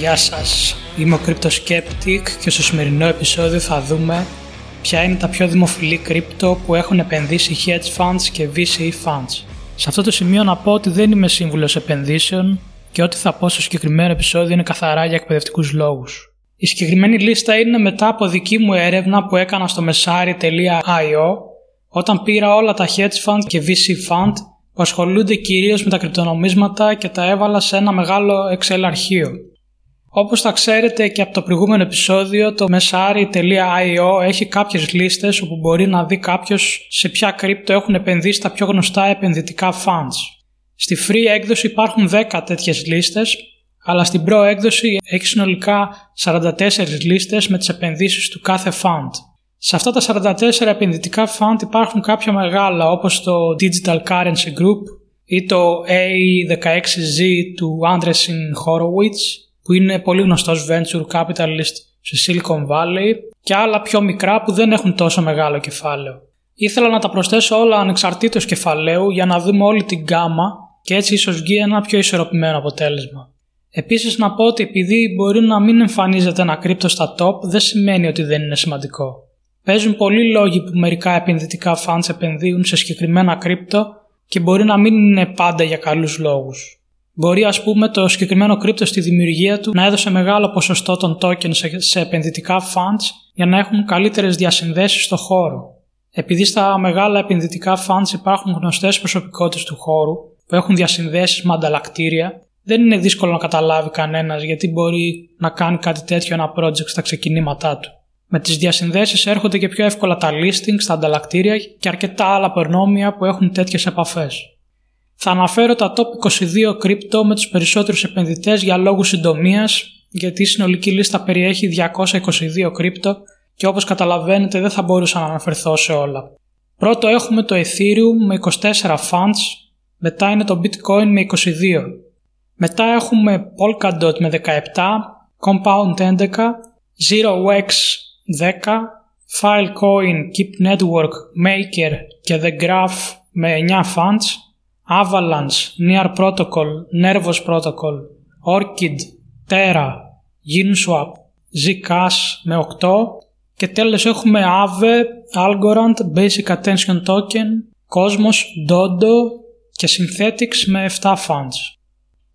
Γεια σας, είμαι ο Skeptic και στο σημερινό επεισόδιο θα δούμε ποια είναι τα πιο δημοφιλή κρύπτο που έχουν επενδύσει hedge funds και VC funds. Σε αυτό το σημείο να πω ότι δεν είμαι σύμβουλος επενδύσεων και ό,τι θα πω στο συγκεκριμένο επεισόδιο είναι καθαρά για εκπαιδευτικούς λόγους. Η συγκεκριμένη λίστα είναι μετά από δική μου έρευνα που έκανα στο messari.io όταν πήρα όλα τα hedge fund και VC fund που ασχολούνται κυρίως με τα κρυπτονομίσματα και τα έβαλα σε ένα μεγάλο Excel αρχείο. Όπως θα ξέρετε και από το προηγούμενο επεισόδιο, το messari.io έχει κάποιες λίστες όπου μπορεί να δει κάποιος σε ποια κρύπτο έχουν επενδύσει τα πιο γνωστά επενδυτικά funds. Στη free έκδοση υπάρχουν 10 τέτοιες λίστες, αλλά στην pro έκδοση έχει συνολικά 44 λίστες με τις επενδύσεις του κάθε fund. Σε αυτά τα 44 επενδυτικά fund υπάρχουν κάποια μεγάλα όπως το Digital Currency Group ή το A16Z του Andreessen Horowitz που είναι πολύ γνωστός venture capitalist σε Silicon Valley και άλλα πιο μικρά που δεν έχουν τόσο μεγάλο κεφάλαιο. Ήθελα να τα προσθέσω όλα ανεξαρτήτως κεφαλαίου για να δούμε όλη την γκάμα και έτσι ίσως βγει ένα πιο ισορροπημένο αποτέλεσμα. Επίσης να πω ότι επειδή μπορεί να μην εμφανίζεται ένα κρύπτο στα top δεν σημαίνει ότι δεν είναι σημαντικό. Παίζουν πολλοί λόγοι που μερικά επενδυτικά funds επενδύουν σε συγκεκριμένα κρύπτο και μπορεί να μην είναι πάντα για καλούς λόγους. Μπορεί ας πούμε το συγκεκριμένο κρύπτο στη δημιουργία του να έδωσε μεγάλο ποσοστό των tokens σε επενδυτικά funds για να έχουν καλύτερες διασυνδέσεις στο χώρο. Επειδή στα μεγάλα επενδυτικά funds υπάρχουν γνωστές προσωπικότητες του χώρου που έχουν διασυνδέσεις με ανταλλακτήρια, δεν είναι δύσκολο να καταλάβει κανένας γιατί μπορεί να κάνει κάτι τέτοιο ένα project στα ξεκινήματά του. Με τις διασυνδέσεις έρχονται και πιο εύκολα τα listings, τα ανταλλακτήρια και αρκετά άλλα προνόμια που έχουν τέτοιες επαφές. Θα αναφέρω τα top 22 κρύπτο με τους περισσότερους επενδυτές για λόγους συντομίας, γιατί η συνολική λίστα περιέχει 222 κρύπτο και όπως καταλαβαίνετε δεν θα μπορούσα να αναφερθώ σε όλα. Πρώτο έχουμε το Ethereum με 24 funds, μετά είναι το Bitcoin με 22. Μετά έχουμε Polkadot με 17, Compound 11, ZeroX 10, Filecoin, Keep Network, Maker και The Graph με 9 funds, Avalanche, Near Protocol, Nervos Protocol, Orchid, Terra, Uniswap, Zcash με 8 και τέλος έχουμε Aave, Algorand, Basic Attention Token, Cosmos, Dodo και Synthetics με 7 funds.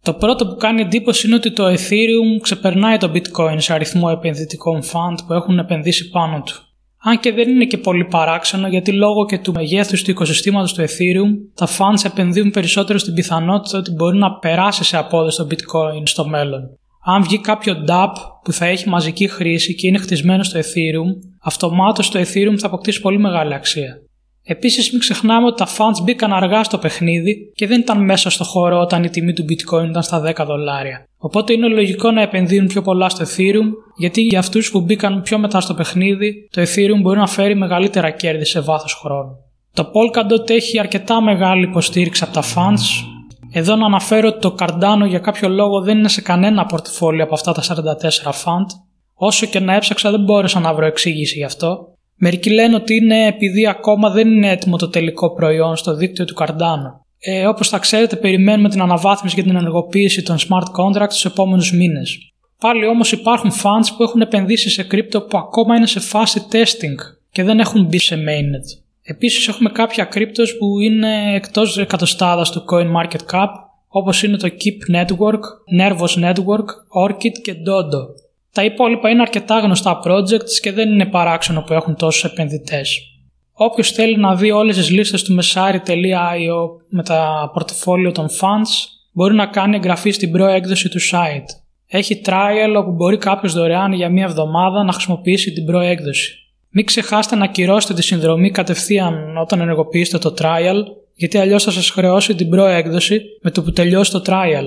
Το πρώτο που κάνει εντύπωση είναι ότι το Ethereum ξεπερνάει το Bitcoin σε αριθμό επενδυτικών fund που έχουν επενδύσει πάνω του. Αν και δεν είναι και πολύ παράξενο γιατί λόγω και του μεγέθους του οικοσυστήματος του Ethereum, τα funds επενδύουν περισσότερο στην πιθανότητα ότι μπορεί να περάσει σε απόδοση το bitcoin στο μέλλον. Αν βγει κάποιο DApp που θα έχει μαζική χρήση και είναι χτισμένο στο Ethereum, αυτομάτως το Ethereum θα αποκτήσει πολύ μεγάλη αξία. Επίσης, μην ξεχνάμε ότι τα funds μπήκαν αργά στο παιχνίδι και δεν ήταν μέσα στο χώρο όταν η τιμή του bitcoin ήταν στα 10 δολάρια. Οπότε είναι λογικό να επενδύουν πιο πολλά στο Ethereum, γιατί για αυτούς που μπήκαν πιο μετά στο παιχνίδι, το Ethereum μπορεί να φέρει μεγαλύτερα κέρδη σε βάθος χρόνου. Το Polkadot έχει αρκετά μεγάλη υποστήριξη από τα funds. Εδώ να αναφέρω ότι το Cardano για κάποιο λόγο δεν είναι σε κανένα πορτοφόλιο από αυτά τα 44 fund. Όσο και να έψαξα δεν μπόρεσα να βρω εξήγηση γι' αυτό. Μερικοί λένε ότι είναι επειδή ακόμα δεν είναι έτοιμο το τελικό προϊόν στο δίκτυο του Cardano. Ε, Όπως θα ξέρετε, περιμένουμε την αναβάθμιση για την ενεργοποίηση των smart contracts στου επόμενους μήνες. Πάλι όμως υπάρχουν funds που έχουν επενδύσει σε κρύπτο που ακόμα είναι σε φάση testing και δεν έχουν μπει σε mainnet. Επίσης έχουμε κάποια κρύπτο που είναι εκτός εκατοστάδας του coin market cap όπως είναι το Keep Network, Nervos Network, Orchid και Dodo. Τα υπόλοιπα είναι αρκετά γνωστά projects και δεν είναι παράξενο που έχουν τόσους επενδυτές. Όποιος θέλει να δει όλες τις λίστες του messari.io με τα πορτοφόλιο των funds μπορεί να κάνει εγγραφή στην προέκδοση του site. Έχει trial όπου μπορεί κάποιος δωρεάν για μία εβδομάδα να χρησιμοποιήσει την προέκδοση. Μην ξεχάσετε να ακυρώσετε τη συνδρομή κατευθείαν όταν ενεργοποιήσετε το trial, γιατί αλλιώς θα σας χρεώσει την προέκδοση με το που τελειώσει το trial.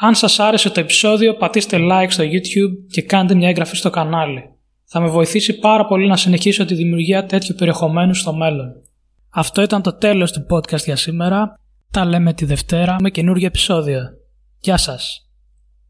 Αν σας άρεσε το επεισόδιο πατήστε like στο YouTube και κάντε μια εγγραφή στο κανάλι. Θα με βοηθήσει πάρα πολύ να συνεχίσω τη δημιουργία τέτοιου περιεχομένου στο μέλλον. Αυτό ήταν το τέλος του podcast για σήμερα. Τα λέμε τη Δευτέρα με καινούργια επεισόδια. Γεια σας!